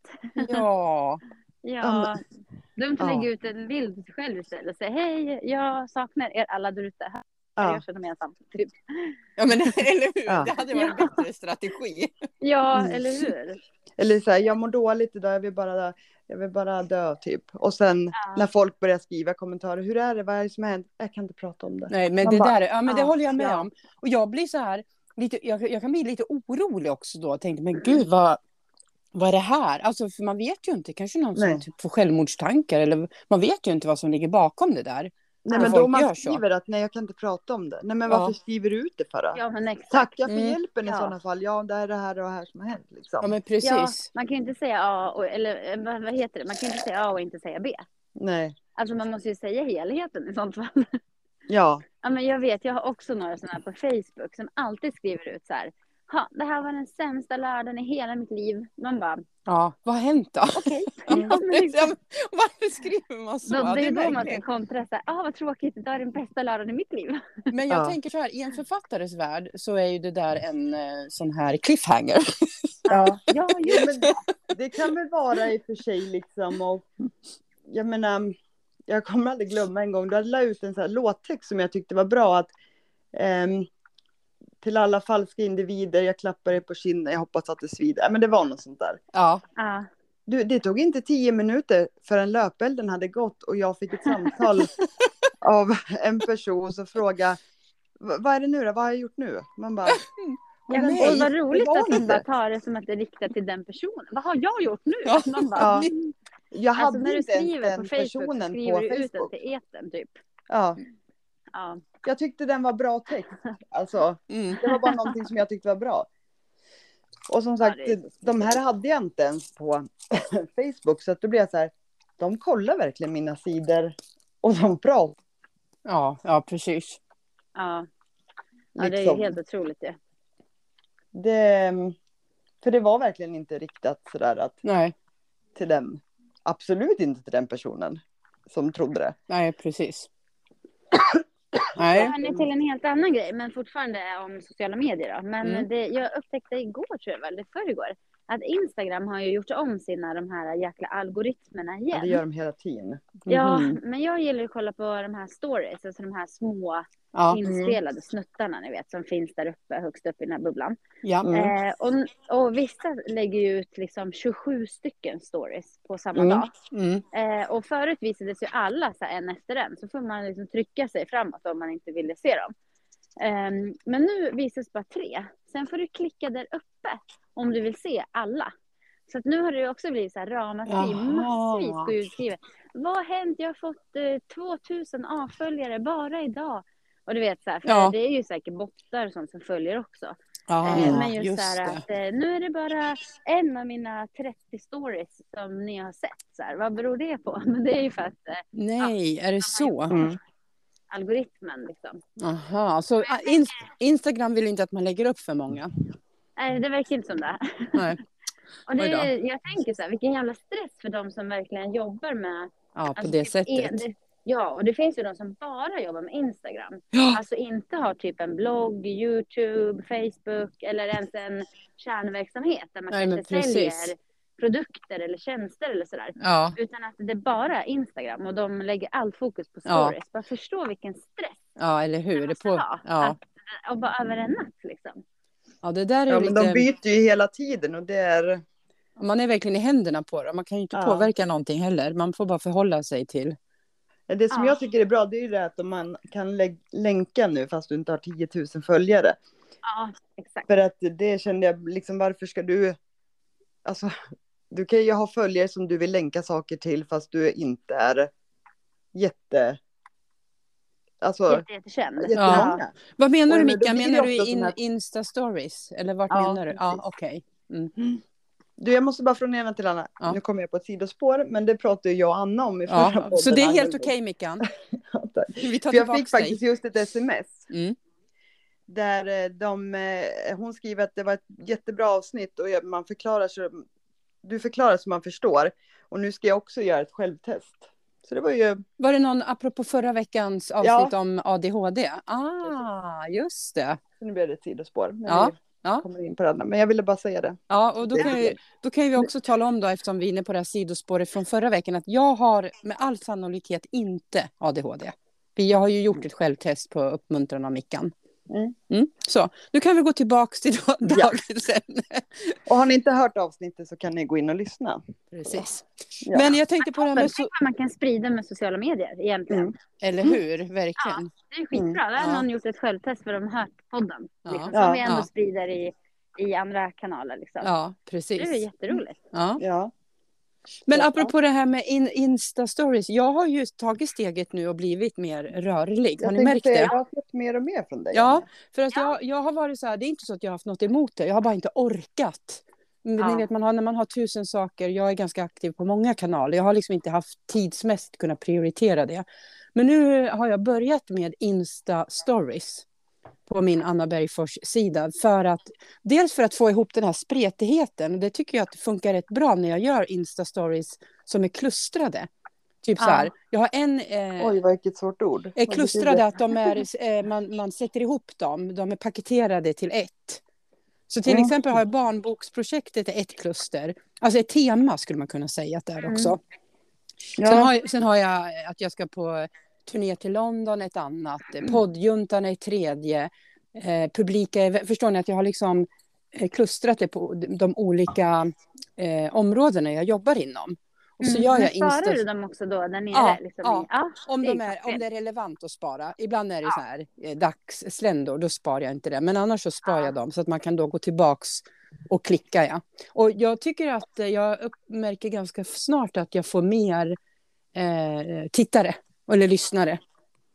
Ja. Ja, dumt att Ja. lägga ut en bild på sig själv istället och säga hej, jag saknar er alla där ute. Här, Ja. Jag känner mig ensam. Typ. ja, men eller hur? Ja. Det hade varit en bättre strategi. Ja, Mm. eller hur? Eller så här, jag mår dåligt idag, jag vill bara, jag vill bara dö typ. Och sen Ja. när folk börjar skriva kommentarer, hur är det, vad är det som har hänt? Jag kan inte prata om det. Nej, men Man det bara, där, ja men det ja, håller jag med ja. om. Och jag blir så här, lite, jag, jag kan bli lite orolig också då. Tänkte, men gud vad, vad är det här? Alltså, för man vet ju inte, kanske någon som Nej. typ får självmordstankar eller man vet ju inte vad som ligger bakom det där. Nej Ja, men då man gör så. skriver att nej jag kan inte prata om det. Nej men Ja. varför skriver du ut det för då? Ja, men exakt. Tacka för Mm. hjälpen i Ja. sådana fall. Ja det är det här och det här som har hänt liksom. Ja men Ja, precis. man kan ju inte säga A, och, eller eh, vad, heter det? Man kan ju inte säga A och inte säga B. Nej. Alltså man måste ju säga helheten i sånt fall. Ja. Ja, men jag vet, jag har också några sådana här på Facebook som alltid skriver ut så här. Ha, det här var den sämsta lördagen i hela mitt liv. Man bara, Ja, vad har hänt då? okej. Mm. Ja, liksom, Varför skriver man så? då, Ja, det är då man ska kontra så här, ah, vad tråkigt, det är den bästa lördagen i mitt liv. Men jag Ja. tänker så här, i en författares värld så är ju det där en eh, sån här cliffhanger. ja. Ja, Jo, men det kan väl vara i och för sig liksom och jag menar jag kommer aldrig glömma en gång du hade la ut en sån här låttext som jag tyckte var bra att ehm, till alla falska individer jag klappar er på kinden jag hoppas att det svider. Men det var något sånt där. Ja, Ja, Du, det tog inte tio minuter förrän löpelden hade gått och jag fick ett samtal av en person som frågade "Va- vad är det nu då? Vad har jag gjort nu? Man bara, ja men och vad det roligt var att inte. bara tar det som att det är riktat till den personen. Vad har jag gjort nu? Ja. Man bara, Ja. mm. jag hade Alltså när du inte skriver på Facebook så personen skriver på du ut Facebook. till etern typ. Ja, Ja. Jag tyckte den var bra text. Alltså, mm. det var bara någonting som jag tyckte var bra. Och som sagt, det är så de här hade jag inte ens på Facebook. Så att då blev jag så här, de kollar verkligen mina sidor och de pratar. ja, ja precis. Ja. Ja, det är Liksom. helt otroligt ju. Det, för det var verkligen inte riktat sådär att Nej, till den, absolut inte till den personen som trodde det. nej precis. Nej. hörni till en helt annan grej, men fortfarande om sociala medier då. Men Mm. det, jag upptäckte igår, tror jag väl, det förrgår, att Instagram har ju gjort om sina de här jäkla algoritmerna igen. Ja, det gör de hela tiden. Ja, Mhm. men jag gillar att kolla på de här stories, alltså de här små Ja. inspelade snuttarna ni vet, som finns där uppe, högst upp i den här bubblan. Ja. Mm. Eh, och, och vissa lägger ju ut liksom 27 stycken stories på samma Mm. dag. Mm. Eh, och förut visades ju alla så här, en efter en, så får man liksom trycka sig framåt om man inte ville se dem. Ehm, men nu visas bara tre. Sen får du klicka där uppe om du vill se alla. Så nu har det också blivit så här ramaskri, massvis går ut skrivet. Vad har hänt? Jag har fått eh, 2000 avföljare bara idag. Och du vet så här, för Ja. det är ju säkert bottar och sånt som följer också. Ja, Eh, men just, just så här att eh, nu är det bara en av mina 30 stories som ni har sett. Så här, vad beror det på? Men det är ju för att eh, Nej, är det så? Mm. Algoritmen liksom. Aha, så ah, in, Instagram vill inte att man lägger upp för många? Nej, det verkar inte som det. Nej. Och det är, jag tänker så här, vilken jävla stress för de som verkligen jobbar med... Ja, på alltså, det typ sättet. det- Ja, och det finns ju de som bara jobbar med Instagram. Ja. Alltså inte har typ en blogg, YouTube, Facebook eller ens en kärnverksamhet där man Nej, kanske säljer produkter eller tjänster eller sådär. Ja, Utan att det är bara Instagram och de lägger allt fokus på Ja. stories. Bara förstå vilken stress ja, eller det hur? Det måste på, vara. ja. Att, och bara över en natt liksom. ja, det där är Ja, men de lite... byter ju hela tiden och det är... Man är verkligen i händerna på dem. Man kan ju inte Ja. påverka någonting heller. Man får bara förhålla sig till... Det som Ja. jag tycker är bra det är ju det att man kan lä- länka nu fast du inte har 10 000 följare. Ja, exakt. För att det kände jag liksom varför ska du... Alltså du kan ju ha följare som du vill länka saker till fast du inte är jätte... Alltså Jätte, jättekänd. jättemånga. Vad menar du det Menar du in, här- Insta-stories? Eller vart Ja, menar du? Ja, precis. okej. Mm. Du, jag måste bara från ena till andra. Ja. Nu kommer jag på ett sidospår, men det pratade ju jag och Anna om i förra Ja, podden. så det är helt okej Mickan. Ja, tack. Vi tar För jag fick faktiskt dig. just ett sms Mm. där eh, de, eh, hon skriver att det var ett jättebra avsnitt och man förklarar så, du förklarar så man förstår. Och nu ska jag också göra ett självtest. Så det var ju, Var det någon, apropå förra veckans avsnitt Ja. om ADHD? Ah, just det. så nu blir det ett sidospår. Men Ja, ja. kommer in på det. Men jag ville bara säga det. Ja, och då kan, vi, då kan vi också tala om då, eftersom vi är inne på det här sidospåret från förra veckan, att jag har med all sannolikhet inte ADHD. Jag har ju gjort ett självtest på uppmuntran av Mickan. Mm. Mm, så, nu kan vi gå tillbaka till da- Ja. dagens ämne. Och har ni inte hört avsnittet så kan ni gå in och lyssna. Precis. Ja. Men jag tänkte på det här med, so- man kan sprida med sociala medier egentligen. Mm. eller hur, verkligen. Det är skitbra. Mm. Där har Ja. någon gjort ett självtest för de har hört podden. Ja. Liksom, som Ja. vi ändå Ja. sprider i, i andra kanaler. Liksom. Ja, Det är precis. jätteroligt. Ja. Ja. Men Ja. apropå det här med in, Insta-stories, jag har ju tagit steget nu och blivit mer rörlig. Har Jag ni tänkte märkt det? Jag har fått mer och mer från dig. Ja, för att jag, jag har varit så här, det är inte så att jag har haft något emot det, jag har bara inte orkat. Men Ja. Ni vet, man har, när man har tusen saker, jag är ganska aktiv på många kanaler, jag har liksom inte haft tidsmässigt kunnat prioritera det. Men nu har jag börjat med Insta-stories på min Anna Bergfors-sida. För att, dels för att få ihop den här spretigheten, och det tycker jag att det funkar rätt bra när jag gör Insta-stories som är klustrade. Typ så Ja. här, jag har en... Eh, Oj, vilket svårt ord. betyder klustrade, att de är, eh, man, man sätter ihop dem, de är paketerade till ett. Så till Mm. exempel har jag barnboksprojektet är ett kluster, alltså ett tema skulle man kunna säga att det är Mm. också. Ja. Sen, har, sen har jag att jag ska på turné till London ett annat, Mm. poddjuntan är ett tredje, eh, publika, förstår ni att jag har liksom eh, klustrat det på de olika eh, områdena jag jobbar inom. Och så Mm. gör jag sparar du dem också då där nere? Ja, liksom, ja. ja Om, det de är, om det är relevant att spara. Ibland är det så här eh, dagssländor, då sparar jag inte det. Men annars så sparar Ja. jag dem så att man kan då gå tillbaks och klicka. Ja. Och jag tycker att eh, jag uppmärker ganska snart att jag får mer eh, tittare eller lyssnare.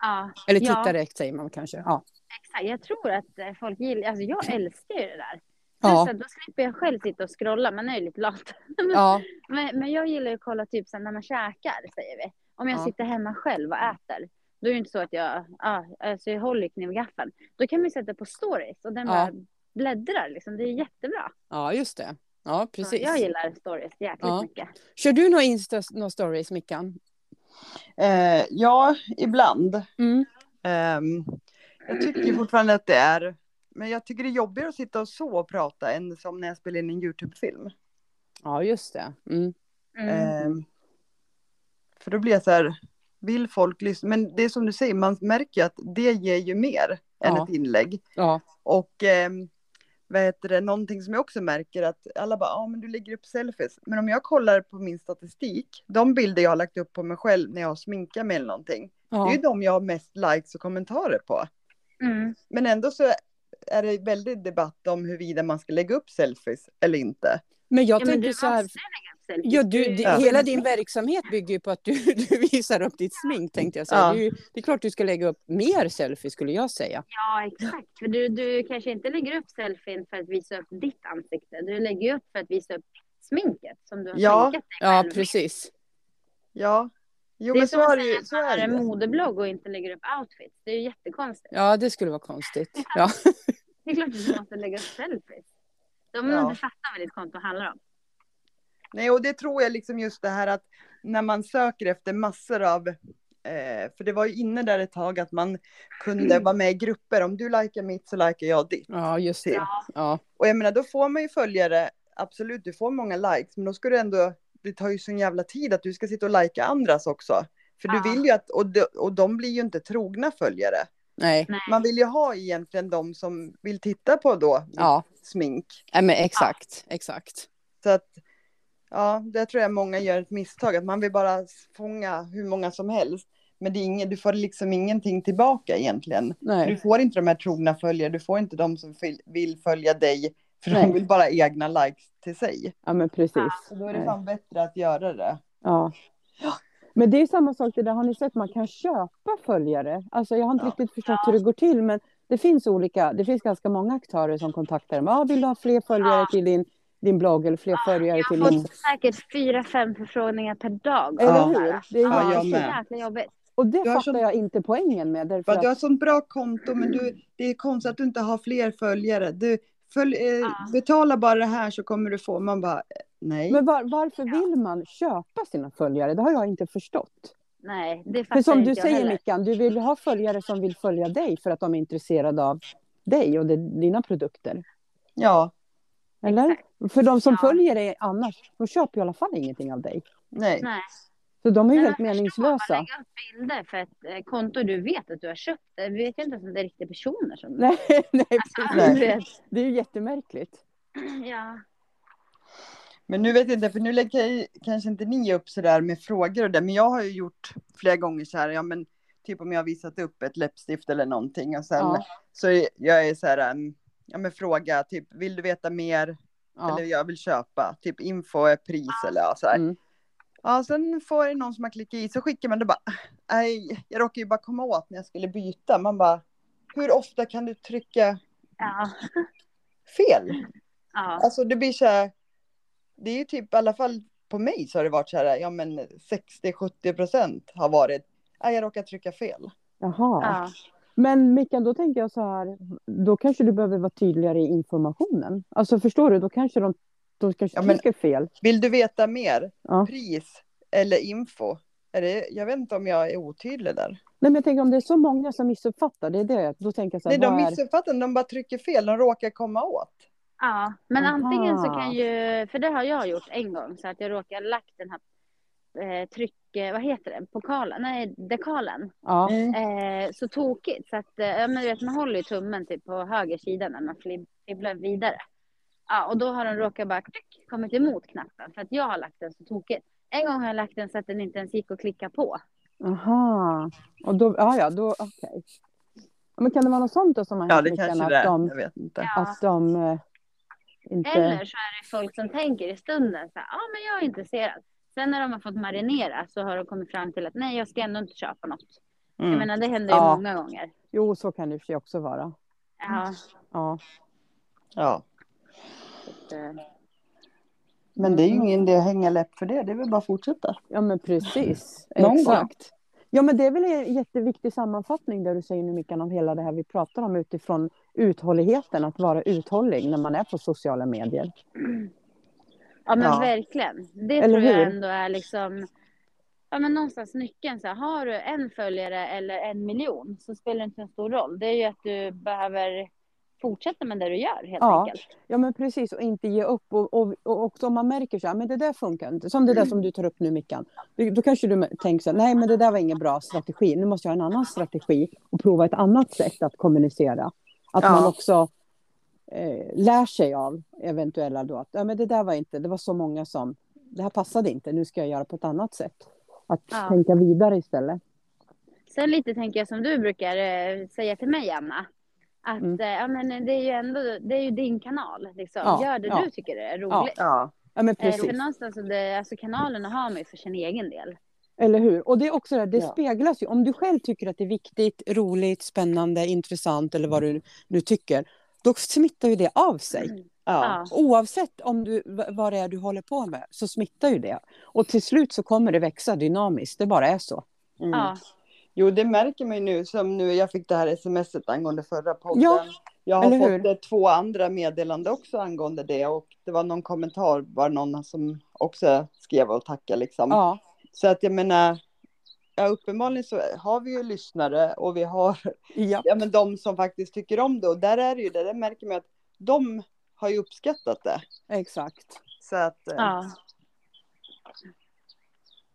Ja, Eller ja, tittare säger man kanske. Ja. exakt. Jag tror att eh, folk gillar, alltså jag älskar ju det där. Ja. Då slipper jag själv sitta och scrolla, man är ju lite lat. Ja. Men, men jag gillar ju att kolla typ sen när man käkar, säger vi. Om jag Ja. sitter hemma själv och äter. Då är det inte så att jag, ja, alltså jag håller knivgaffeln. Då kan man ju sätta på stories och den Ja. bara bläddrar liksom. Det är jättebra. Ja, just det. Ja, Så precis. jag gillar stories jäkligt Ja. mycket. Kör du några Insta några stories, Mickan? Eh, ja, ibland. Mm. Ehm, jag tycker fortfarande att det är, men jag tycker det är jobbigare att sitta och så och prata än som när jag spelar in en YouTube-film. Ja, just det. Mm. Ehm, för då blir jag så här, vill folk lyssna? Men det är som du säger, man märker ju att det ger ju mer än Ja. ett inlägg. Ja. Och ehm, vad heter det, någonting som jag också märker att alla bara, ja men du lägger upp selfies. Men om jag kollar på min statistik, de bilder jag har lagt upp på mig själv när jag har sminkat mig eller någonting, det är ja. ju de jag har mest likes och kommentarer på. Mm. Men ändå så är det väldigt debatt om huruvida man ska lägga upp selfies eller inte. Men jag Ja, men tänker du så här. Selfies. Ja, du, Du- det, Ja. hela din verksamhet bygger ju på att du, du visar upp ditt smink, tänkte jag säga. Ja. Det, är ju, det är klart du ska lägga upp mer selfies, skulle jag säga. Ja, exakt. För du, du kanske inte lägger upp selfien för att visa upp ditt ansikte. Du lägger upp för att visa upp sminket som du har Ja. sminkat dig Ja, själv. precis. Ja, jo Det är men som så att är det säga ju. att Så man har är en det. modeblogg och inte lägger upp outfits. Det är ju jättekonstigt. Ja, det skulle vara konstigt. Ja. Det är klart att du måste lägga upp selfies. Om Ja. du inte fattar vad ditt konto handlar om. Nej, och det tror jag liksom just det här att när man söker efter massor av Eh, för det var ju inne där ett tag att man kunde vara med i grupper. Om du likar mitt så likar jag ditt. ja, just det. Ja. Och jag menar, då får man ju följare. Absolut, du får många likes, men då ska du ändå. Det tar ju sån jävla tid att du ska sitta och lika andras också. För Ja. du vill ju att, och de, och de blir ju inte trogna följare. Nej, Nej. Man vill ju ha egentligen de som vill titta på då ja. smink. Nej, men exakt, exakt. Så att, ja, det tror jag många gör ett misstag, att man vill bara fånga hur många som helst. Men det är ingen, du får liksom ingenting tillbaka egentligen. Du Nej, får inte de här trogna följare, du får inte de som vill följa dig, för Nej. de vill bara egna likes till sig. ja men precis. Så då är det Nej. fan bättre att göra det. Ja. Men det är samma sak det där, har ni sett man kan köpa följare? Alltså jag har inte Ja. riktigt förstått hur det går till men det finns olika, det finns ganska många aktörer som kontaktar mig. Ja, vill du ha fler följare till din, din blogg eller fler följare till Jag har din... fått säkert fyra, fem förfrågningar per dag. Eller Ja. hur? Det är Ja, ju jag så med. jäkla jobbigt. Och det Jag fattar så- jag inte poängen med. Därför För att du har att, sånt bra konto, men du, det är konstigt att du inte har fler följare. Du, följ, eh, Ja. Betala bara det här så kommer du få. Man bara, eh, nej. men var, varför vill man köpa sina följare? Det har jag inte förstått. Nej, det För fattar som inte du jag säger heller. Mickan, du vill ha följare som vill följa dig för att de är intresserade av dig och det, dina produkter. Ja, Eller? Exakt. För de som Ja. följer dig annars, de köper i alla fall ingenting av dig. nej. Nej. Så de är ju helt meningslösa. Man lägger upp bilder för ett eh, konto du vet att du har köpt. Det vet jag inte ens om det är riktiga personer som... Nej, nej, Alltså, Nej. du vet. det är ju jättemärkligt. Ja. Men nu vet jag inte, för nu lägger jag, kanske inte ni upp sådär med frågor och det, men jag har ju gjort flera gånger så här, ja men typ om jag har visat upp ett läppstift eller någonting och sen Ja. så är- jag är så här, ja men fråga typ, vill du veta mer Ja. eller jag vill köpa, typ info är pris eller ja så här. Mm. Ja, sen får det någon som har klickat i så skickar man det bara, nej, jag råkar ju bara komma åt när jag skulle byta, man bara, hur ofta kan du trycka Ja. fel? ja. Alltså det blir så här, det är ju typ i alla fall på mig så har det varit så här, ja men 60-70 procent har varit, nej jag råkar trycka fel. Jaha. ja. Men Mickan, då tänker jag så här, då kanske du behöver vara tydligare i informationen. Alltså förstår du, då kanske de, de kanske Ja, men- trycker fel. Vill du veta mer? Ja. Pris eller info? Är det, jag vet inte om jag är otydlig där. Nej, men jag tänker om det är så många som missuppfattar, det är det. Då tänker jag så här, Nej, de vad är... missuppfattar, de bara trycker fel, de råkar komma åt. Ja, men Aha. antingen så kan ju, för det har jag gjort en gång, så att jag råkar lagt den här eh, tryck, vad heter det, pokalen, nej dekalen, Ja, Mm. eh, så tokigt så att, eh, ja men du vet man håller ju tummen typ på höger sida när man flib- fibblar vidare. Ja, och då har den råkat bara tryck, kommit emot knappen för att jag har lagt den så tokigt. En gång har jag lagt den så att den inte ens gick att klicka på. aha. Och då, ja, ja, då, okej. Ja, Men kan det vara något sånt då som har Ja, hänt, det Mickan, kanske att det är. de, Jag vet inte. Ja. att de eh, inte... Eller så är det folk som tänker i stunden så här, ja men jag är intresserad. Sen när de har fått marinera så har de kommit fram till att nej jag ska ändå inte köpa något. Jag Mm. menar det händer ju Ja. många gånger. Jo, så kan det sig också vara. Ja, Ja. Ja, eh, men det är ju ingen idé att hänga läpp för det, det är väl bara att fortsätta. Ja, men precis. Någon gång. Exakt. Ja, men det är väl en jätteviktig sammanfattning där du säger nu Mickan av hela det här vi pratar om utifrån uthålligheten, att vara uthållig när man är på sociala medier. Ja men Ja. verkligen. Det Eller tror jag hur? ändå är liksom Ja men någonstans nyckeln så här, har du en följare eller en miljon så spelar det inte en stor roll. Det är ju att du behöver fortsätta med det du gör helt Ja. enkelt. Ja, men precis, och inte ge upp. Och, och, och också om man märker så här, men det där funkar inte. Som det där som du tar upp nu Mickan. Då, då kanske du tänker så här, nej men det där var ingen bra strategi. Nu måste jag ha en annan strategi och prova ett annat sätt att kommunicera. Att Ja. man också eh, lär sig av eventuella då att, ja men det där var inte, det var så många som, det här passade inte, nu ska jag göra på ett annat sätt. Att Ja. tänka vidare istället. Sen lite tänker jag som du brukar eh, säga till mig Anna. Att Mm. eh, ja, men det är ju ändå det är ju din kanal. Liksom. Ja, Gör det ja. du tycker är roligt. Ja. Ja men Eh, precis. För någonstans så det, alltså kanalerna har man ju för sin egen del. Eller hur? Och det är också det, det Ja. speglas ju. Om du själv tycker att det är viktigt, roligt, spännande, intressant eller vad du nu tycker, då smittar ju det av sig. Ja. Ja. Oavsett om du, vad det är du håller på med så smittar ju det. Och till slut så kommer det växa dynamiskt, det bara är så. Mm. Ja. Jo, det märker man ju nu. Som nu, jag fick det här smset angående förra podden. Ja, jag har fått hur? eh, två andra meddelanden också angående det. Och det var någon kommentar, var någon som också skrev och tackade liksom. Ja, Så att jag menar, ja, uppenbarligen så har vi ju lyssnare och vi har ja. ja, men de som faktiskt tycker om det. Och där är det ju det, där märker man att de har ju uppskattat det. exakt. Så att, eh, Ja.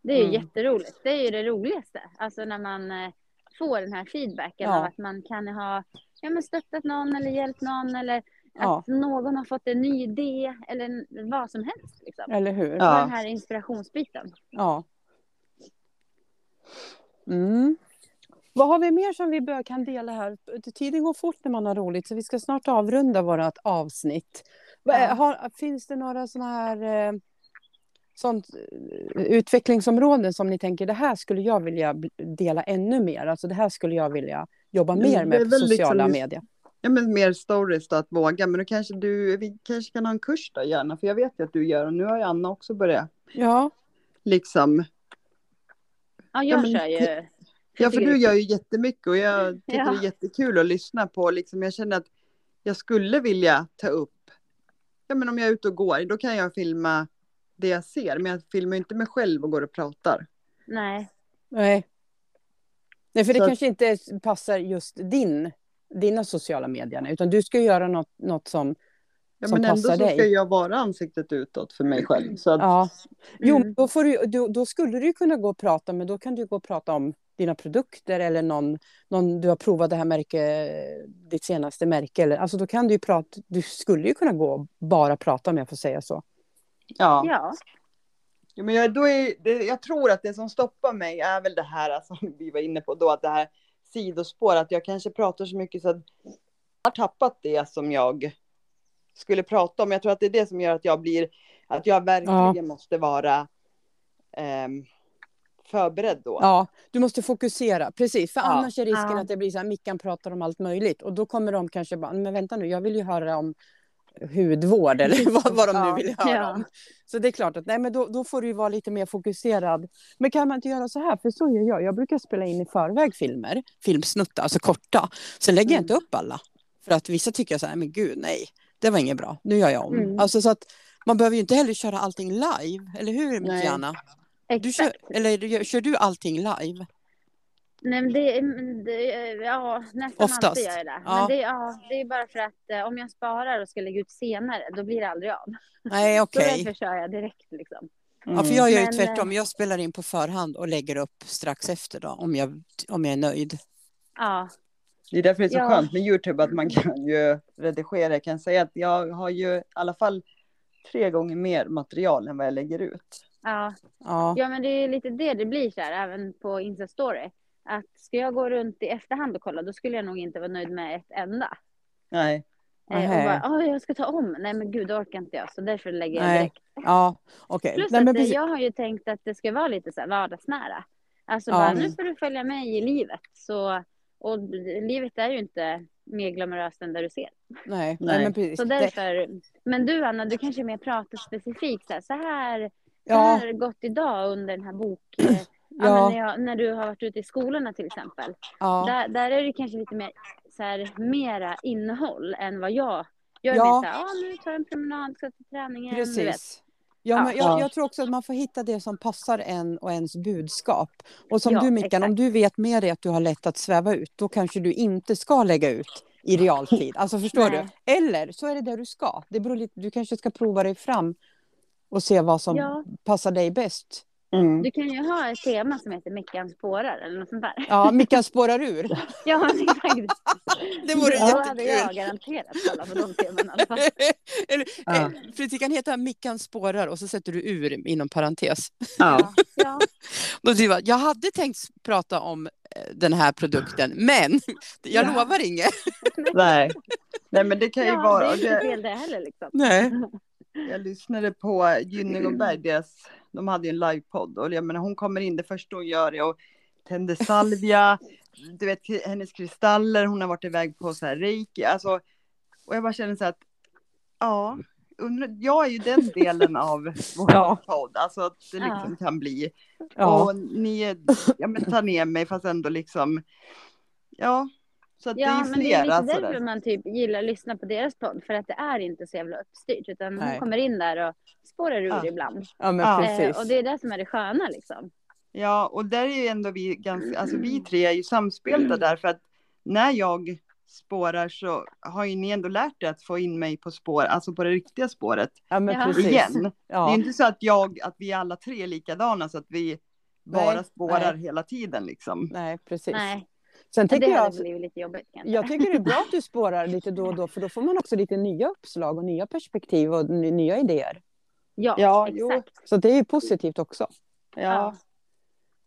Det är ju Mm. jätteroligt. Det är ju det roligaste. Alltså när man eh, får den här feedbacken Ja. av att man kan ha ja, men stöttat någon eller hjälpt någon eller Ja. att någon har fått en ny idé eller vad som helst. Liksom. Eller hur? Ja. Den här inspirationsbiten. Ja. Mm. Vad har vi mer som vi bör, kan dela här? Tiden går fort när man har roligt, så vi ska snart avrunda vårt avsnitt. Ja. Har, finns det några sådana här eh, sånt, eh, utvecklingsområden som ni tänker, det här skulle jag vilja dela ännu mer? Alltså det här skulle jag vilja jobba Ja, mer med på sociala liksom- medier. Ja, men mer stories då, att våga. Men då kanske du, vi kanske kan ha en kurs då gärna, för jag vet ju att du gör och nu har ju Anna också börjat Ja, liksom. Ja, jag men- kör ju. Ja, för du gör ju jättemycket och jag tycker Ja. det är jättekul att lyssna på. Liksom, jag känner att jag skulle vilja ta upp, ja men om jag är ute och går, då kan jag filma det jag ser, men jag filmar inte mig själv och går och pratar. Nej. nej. Nej, för det Så kanske inte passar just din, dina sociala medier, utan du ska göra något, något som Ja, men ändå så passar ska dig. jag vara ansiktet utåt för mig själv. Så att, Ja. Jo, Mm. då, får du, då, då skulle du ju kunna gå och prata, men då kan du gå och prata om dina produkter eller någon, någon du har provat det här märke, ditt senaste märke. Eller, alltså då kan du ju prata, du skulle ju kunna gå och bara prata om jag får säga så. ja. Ja. Ja, men jag, då är, det, jag tror att det som stoppar mig är väl det här som vi var inne på då, att det här sidospår, att jag kanske pratar så mycket så att jag har tappat det som jag skulle prata om. Jag tror att det är det som gör att jag blir, att jag verkligen måste vara ehm, förberedd då. Ja, du måste fokusera, precis. För Ja. annars är risken Ja. att det blir så här, Mickan pratar om allt möjligt. Och då kommer de kanske bara, men vänta nu, jag vill ju höra om hudvård eller vad, vad de nu Ja. vill höra Ja. om. Så det är klart att nej, men då, då får du ju vara lite mer fokuserad. Men kan man inte göra så här? För så gör jag. Jag brukar spela in i förväg filmer, filmsnuttar, alltså korta. Sen lägger jag inte upp alla. För att vissa tycker så här, men gud nej, det var inget bra, nu gör jag om. Mm. Alltså så att man behöver ju inte heller köra allting live, eller hur. Diana? Du kör, eller kör du allting live? Nej, men det, men det, ja, nästan Oftast. alltid gör jag det. Ja. Men det, ja, det är bara för att eh, om jag sparar och ska lägga ut senare, då blir det aldrig av. Nej, Så okej. därför kör jag direkt liksom. Ja, för jag gör ju Men, eh, tvärtom. Jag spelar in på förhand och lägger upp strax efter då, om jag, om jag är nöjd. Ja, Det är därför det är så Ja. skönt med YouTube att man kan ju redigera. Jag kan säga att jag har ju i alla fall tre gånger mer material än vad jag lägger ut. ja. Ja, ja, men det är lite det det blir så här, även på Insta-story. Att ska jag gå runt i efterhand och kolla, då skulle jag nog inte vara nöjd med ett enda. Nej. Eh, och bara, "Åh, jag ska ta om. Nej, men gud, det orkar inte jag. Så därför lägger jag Nej. direkt. ja okej. Plus Nej, att men eh, precis. jag har ju tänkt att det ska vara lite så här vardagsnära. Alltså Ja. bara, nu får du följa med i livet. Så, och livet är ju inte mer glamoröst än där du ser. Nej, nej. Nej. men precis. Så därför, men du Anna, du kanske mer pratar specifikt så här, så här, så ja, här har det gått idag under den här bok, Ja, när, jag, när du har varit ute i skolorna till exempel. Ja. Där, där är det kanske lite mer så här, mera innehåll än vad jag gör. Ja. Ja. Så här, ah, nu tar jag en promenad, ska till träningen. Du vet. Precis. Ja, men jag, Ja. jag tror också att man får hitta det som passar en och ens budskap. Och som Ja, du Mickan, om du vet med dig att du har lätt att sväva ut, då kanske du inte ska lägga ut i realtid. Alltså förstår Nej. du? Eller så är det det du ska. Det beror lite, du kanske ska prova dig fram och se vad som Ja. passar dig bäst. Mm. Du kan ju ha ett tema som heter Mickan spårar eller något sånt där. Ja, Mickan spårar ur. Ja, exakt. Det vore Då hade jag jättekul. garanterat alla på de temana i alla fall. Eller, Ja. eh, för det kan heta Mickan spårar och så sätter du ur inom parentes. Ja. Ja, Då jag, hade tänkt prata om eh, den här produkten, men jag Ja. lovar inget. Nej. Nej, men det kan ju ja vara. det är inte fel det heller liksom. Nej. Jag lyssnade på Gynning och Berg, deras, de hade ju en livepodd och jag menar, hon kommer in, det första hon gör är att tända salvia, du vet hennes kristaller, hon har varit iväg på så här reiki, alltså, och jag bara känner så att, ja, undrar, jag är ju den delen av vår Ja. podd, alltså att det liksom kan bli, Ja. och ni ja men tar ner mig fast ändå liksom, ja, så att det är Ja, ju men det är lite därför sådär. man typ gillar att lyssna på deras podd. För att det är inte så jävla uppstyrt. Utan Nej. hon kommer in där och spårar ur Ja. ibland. ja, men Ja. Eh, precis. och det är det som är det sköna liksom. Ja, och där är ju ändå vi ganska, alltså vi tre är ju samspelta där för att när jag spårar så har ju ni ändå lärt er att få in mig på spår, alltså på det riktiga spåret Ja, men Ja. precis. igen. Det är Ja. inte så att jag, att vi alla tre är likadana så att vi bara Nej, spårar nej. hela tiden liksom. Nej, precis. Nej, Sen det tänker jag, hade blivit lite jobbigt kanske. jag tycker det är bra att du spårar lite då och då, för då får man också lite nya uppslag och nya perspektiv och ny- nya idéer. Ja, Ja, jo. exakt. Så det är ju positivt också. Ja. Ja.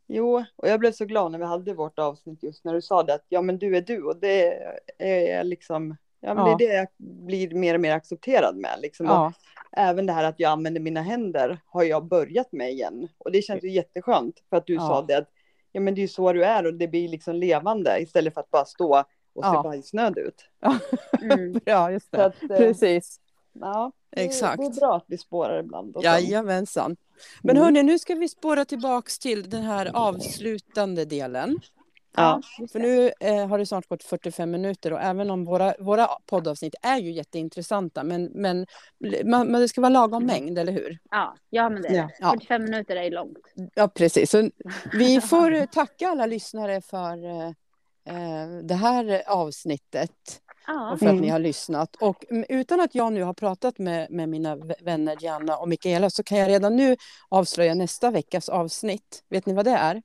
Jo, och jag blev så glad när vi hade vårt avsnitt just när du sa det att ja men du är du och det är liksom, ja men Ja. det är det jag blir mer och mer accepterad med liksom. Och Ja, även det här att jag använder mina händer har jag börjat med igen. Och det känns ju jätteskönt för att du Ja. sa det att ja men det är ju så du är och det blir liksom levande istället för att bara stå och se Ja. bajsnödig ut. Mm. ja just det. att, eh, Precis. ja, det, Exakt. det är bra att vi spårar ibland. Och. Jajamensan. Men Mm. hörni, nu ska vi spåra tillbaks till den här avslutande delen. Ja. För nu eh, har det snart gått 45 minuter och även om våra, våra poddavsnitt är ju jätteintressanta men, men, man, men det ska vara lagom mängd, eller hur? Ja, ja, men det är det. Ja. 45 minuter är långt. Ja, precis. Så vi får tacka alla lyssnare för eh, eh, det här avsnittet Ja, och för att Mm. ni har lyssnat. Och mm, utan att jag nu har pratat med, med mina vänner Gianna och Mikaela så kan jag redan nu avslöja nästa veckas avsnitt. Vet ni vad det är?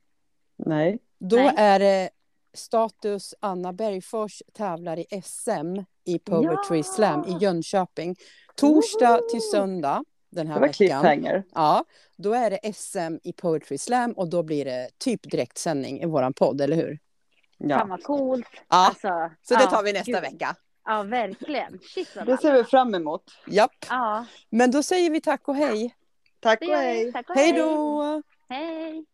Nej. Då Nej. är det status Anna Bergfors tävlar i SM i Poetry Ja! Slam i Jönköping. Torsdag till söndag den här Det var veckan. Ja, då är det SM i Poetry Slam och då blir det typ direktsändning i våran podd, eller hur? fan Ja. vad coolt. Ja, Alltså, så det tar vi nästa gud. vecka. Ja, verkligen. Shit Det ser vi fram emot. Japp, Ja, men då säger vi tack och hej. Tack och hej. Tack och Hej då! Hej.